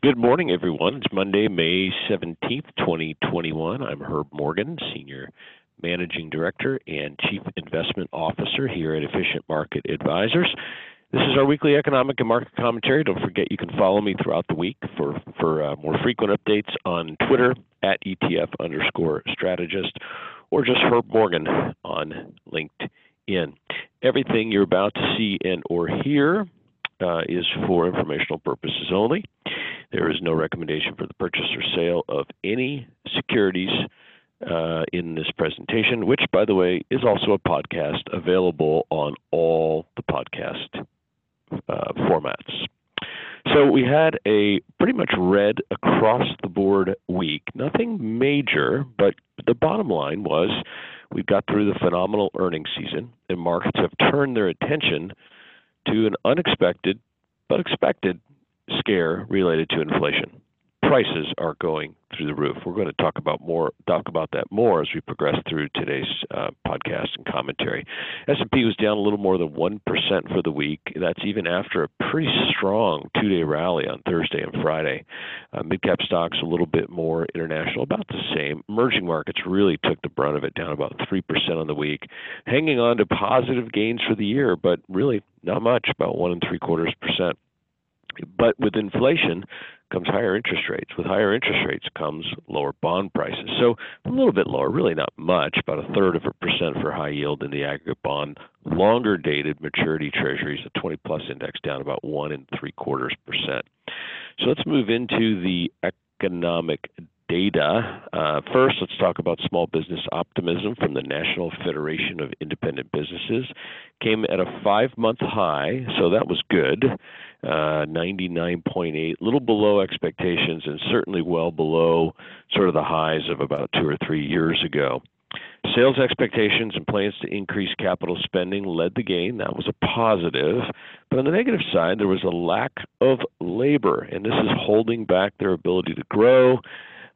Good morning, everyone. It's Monday, May 17th, 2021. I'm Herb Morgan, Senior Managing Director and Chief Investment Officer here at Efficient Market Advisors. This is our weekly economic and market commentary. Don't forget you can follow me throughout the week for, for uh, more frequent updates on Twitter at ETF underscore strategist or just Herb Morgan on LinkedIn. Everything you're about to see and or hear uh, is for informational purposes only. There is no recommendation for the purchase or sale of any securities uh, in this presentation, which, by the way, is also a podcast available on all the podcast uh, formats. So we had a pretty much red across the board week. Nothing major, but the bottom line was we got through the phenomenal earnings season, and markets have turned their attention to an unexpected but expected scare related to inflation. Prices are going through the roof. We're going to talk about more talk about that more as we progress through today's uh, podcast and commentary. S&P was down a little more than one percent for the week. That's even after a pretty strong two-day rally on Thursday and Friday. Uh, mid-cap stocks a little bit more, international about the same. Emerging markets really took the brunt of it, down about three percent on the week, hanging on to positive gains for the year, but really not much, about one and three quarters percent. But with inflation comes higher interest rates. With higher interest rates comes lower bond prices. So a little bit lower, really not much, about a third of a percent for high yield in the aggregate bond. Longer dated maturity treasuries, a 20 plus index down about one and three quarters percent. So let's move into the economic data. Uh, first, let's talk about small business optimism from the National Federation of Independent Businesses. Came at a five month high, so that was good. Uh, 99.8, a little below expectations, and certainly well below sort of the highs of about two or three years ago. Sales expectations and plans to increase capital spending led the gain. That was a positive. But on the negative side, there was a lack of labor, and this is holding back their ability to grow.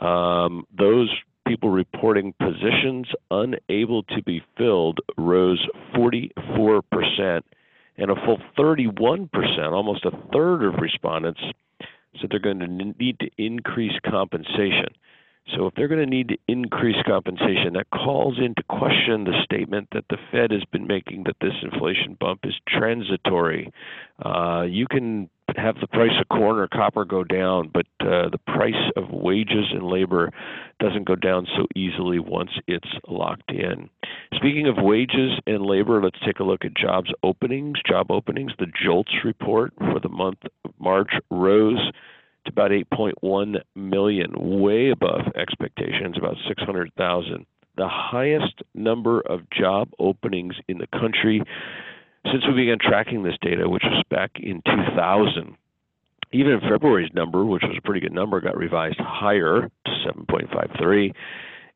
Um, those people reporting positions unable to be filled rose 44%, and a full 31%, almost a third of respondents, said they're going to need to increase compensation. So, if they're going to need to increase compensation, that calls into question the statement that the Fed has been making that this inflation bump is transitory. Uh, you can have the price of corn or copper go down, but uh, the price of wages and labor doesn't go down so easily once it's locked in. Speaking of wages and labor, let's take a look at jobs openings. Job openings, the JOLTS report for the month of March rose to about 8.1 million, way above expectations, about 600,000. The highest number of job openings in the country since we began tracking this data, which was back in 2000, even in February's number, which was a pretty good number, got revised higher to 7.53.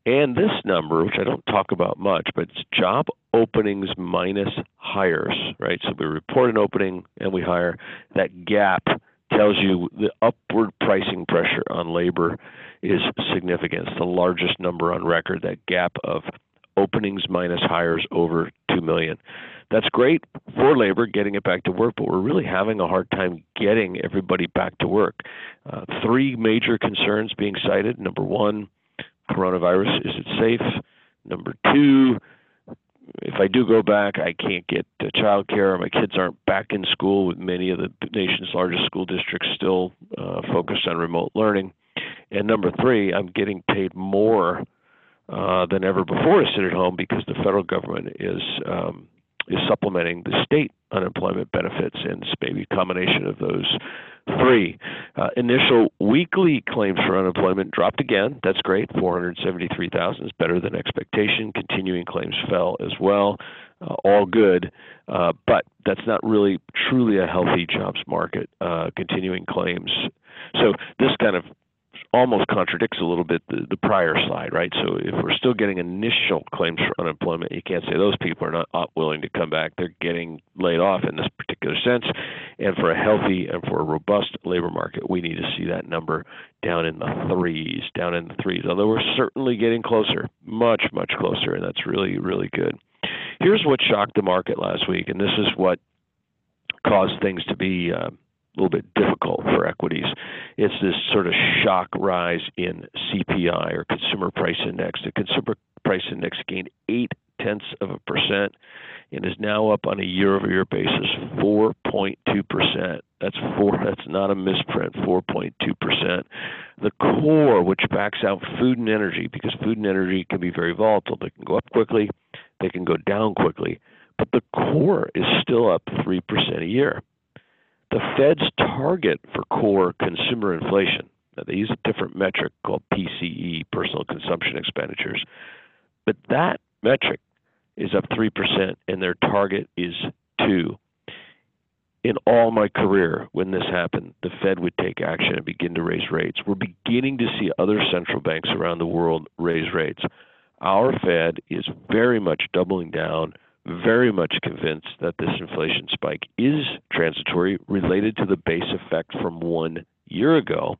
And this number, which I don't talk about much, but it's job openings minus hires, right? So we report an opening and we hire. That gap tells you the upward pricing pressure on labor is significant. It's the largest number on record, that gap of openings minus hires over 2 million. That's great for labor getting it back to work, but we're really having a hard time getting everybody back to work. Uh, three major concerns being cited. Number one, coronavirus, is it safe? Number two, if I do go back, I can't get child care. My kids aren't back in school with many of the nation's largest school districts still uh, focused on remote learning. And number three, I'm getting paid more uh, than ever before to sit at home because the federal government is um, is supplementing the state unemployment benefits, and maybe a combination of those three. Uh, initial weekly claims for unemployment dropped again. That's great. 473,000 is better than expectation. Continuing claims fell as well. Uh, all good, uh, but that's not really truly a healthy jobs market. Uh, continuing claims. So this kind of almost contradicts a little bit the, the prior slide, right? So if we're still getting initial claims for unemployment, you can't say those people are not willing to come back. They're getting laid off in this particular sense. And for a healthy and for a robust labor market, we need to see that number down in the threes, down in the threes. Although we're certainly getting closer, much, much closer, and that's really, really good. Here's what shocked the market last week, and this is what caused things to be. Uh, a little bit difficult for equities It's this sort of shock rise in CPI or Consumer Price Index. The Consumer Price Index gained eight tenths of a percent and is now up on a year-over-year basis 4.2%. That's four. That's not a misprint. 4.2%. The core, which backs out food and energy, because food and energy can be very volatile. They can go up quickly, they can go down quickly, but the core is still up three percent a year. The Fed's target for core consumer inflation. Now they use a different metric called PCE, personal consumption expenditures, but that metric is up 3%, and their target is 2 in all my career, when this happened, the Fed would take action and begin to raise rates. We're beginning to see other central banks around the world raise rates. Our Fed is very much doubling down, very much convinced that this inflation spike is transitory, related to the base effect from one year ago,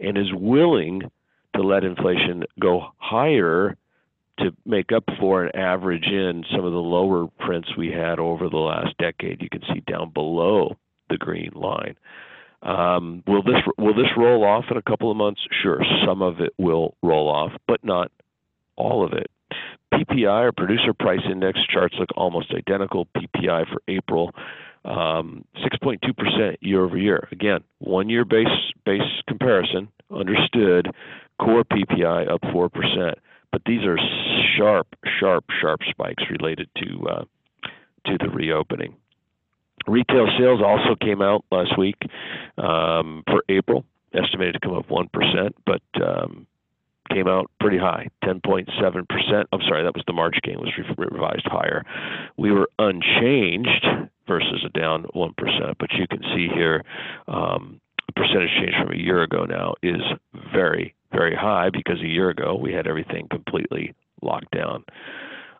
and is willing to let inflation go higher to make up for and average in some of the lower prints we had over the last decade. You can see down below the green line. Um, will this will this roll off in a couple of months? Sure, some of it will roll off, but not all of it. PPI or Producer Price Index charts look almost identical. PPI for April, um, 6.2% year over year. Again, one year base base comparison, understood. Core PPI up 4% but these are sharp, sharp, sharp spikes related to uh, to the reopening. Retail sales also came out last week um, for April, estimated to come up one percent, but um, came out pretty high, 10.7 percent. I'm sorry, that was the March gain was revised higher. We were unchanged versus a down one percent, but you can see here um, percentage change from a year ago now is very, very high because a year ago we had everything completely locked down.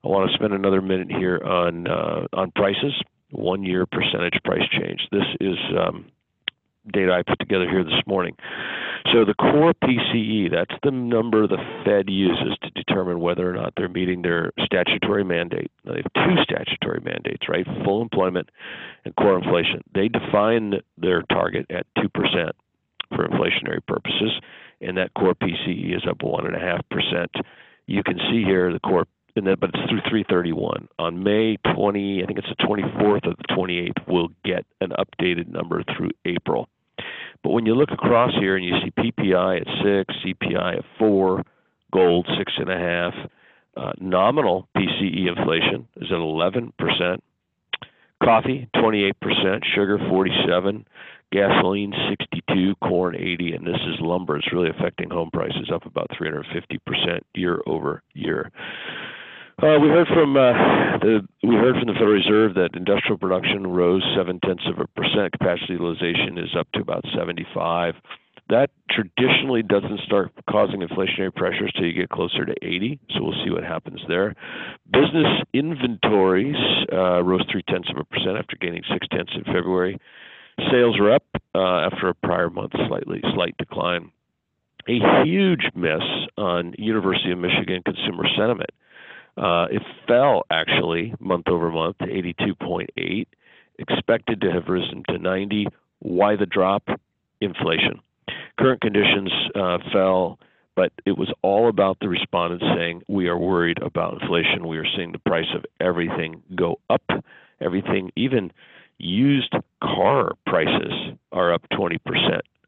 I want to spend another minute here on uh, on prices. One year percentage price change. This is um, data I put together here this morning. So the core PCE, that's the number the Fed uses to determine whether or not they're meeting their statutory mandate. Now, they have two statutory mandates, right? Full employment and core inflation. They define their target at 2% for inflationary purposes, and that core PCE is up 1.5%. You can see here the core and but it's through 331. On May 20, I think it's the 24th or the 28th, we'll get an updated number through April. But when you look across here and you see PPI at six, CPI at four, gold six and a half, uh, nominal PCE inflation is at 11 percent, coffee 28 percent, sugar 47, gasoline 62, corn 80, and this is lumber. It's really affecting home prices up about 350 percent year over year. Uh, we heard from uh, the we heard from the Federal Reserve that industrial production rose seven tenths of a percent. Capacity utilization is up to about 75. That traditionally doesn't start causing inflationary pressures till you get closer to 80. So we'll see what happens there. Business inventories uh, rose three tenths of a percent after gaining six tenths in February. Sales are up uh, after a prior month slightly slight decline. A huge miss on University of Michigan consumer sentiment. Uh, it fell actually month over month to 82.8, expected to have risen to 90. Why the drop? Inflation. Current conditions uh, fell, but it was all about the respondents saying, We are worried about inflation. We are seeing the price of everything go up. Everything, even used car prices, are up 20%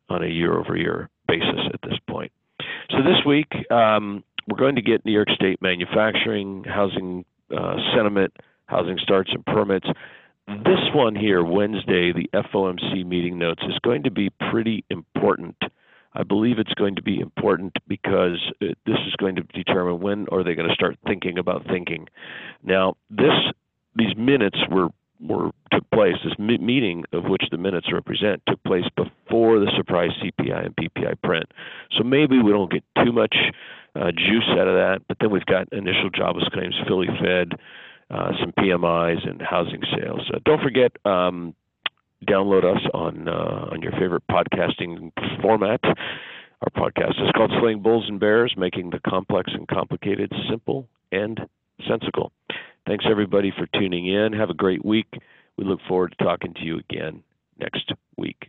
on a year over year basis at this point. So this week, um, we're going to get New York State manufacturing, housing uh, sentiment, housing starts and permits. This one here, Wednesday, the FOMC meeting notes, is going to be pretty important. I believe it's going to be important because it, this is going to determine when are they going to start thinking about thinking. Now, this these minutes were were took place. This meeting of which the minutes represent took place before the surprise CPI and PPI print. So maybe we don't get too much uh, juice out of that. But then we've got initial jobless claims, Philly Fed, uh, some PMIs, and housing sales. Uh, don't forget, um, download us on uh, on your favorite podcasting format. Our podcast is called Slaying Bulls and Bears, making the complex and complicated simple and sensical. Thanks everybody for tuning in. Have a great week. We look forward to talking to you again next week.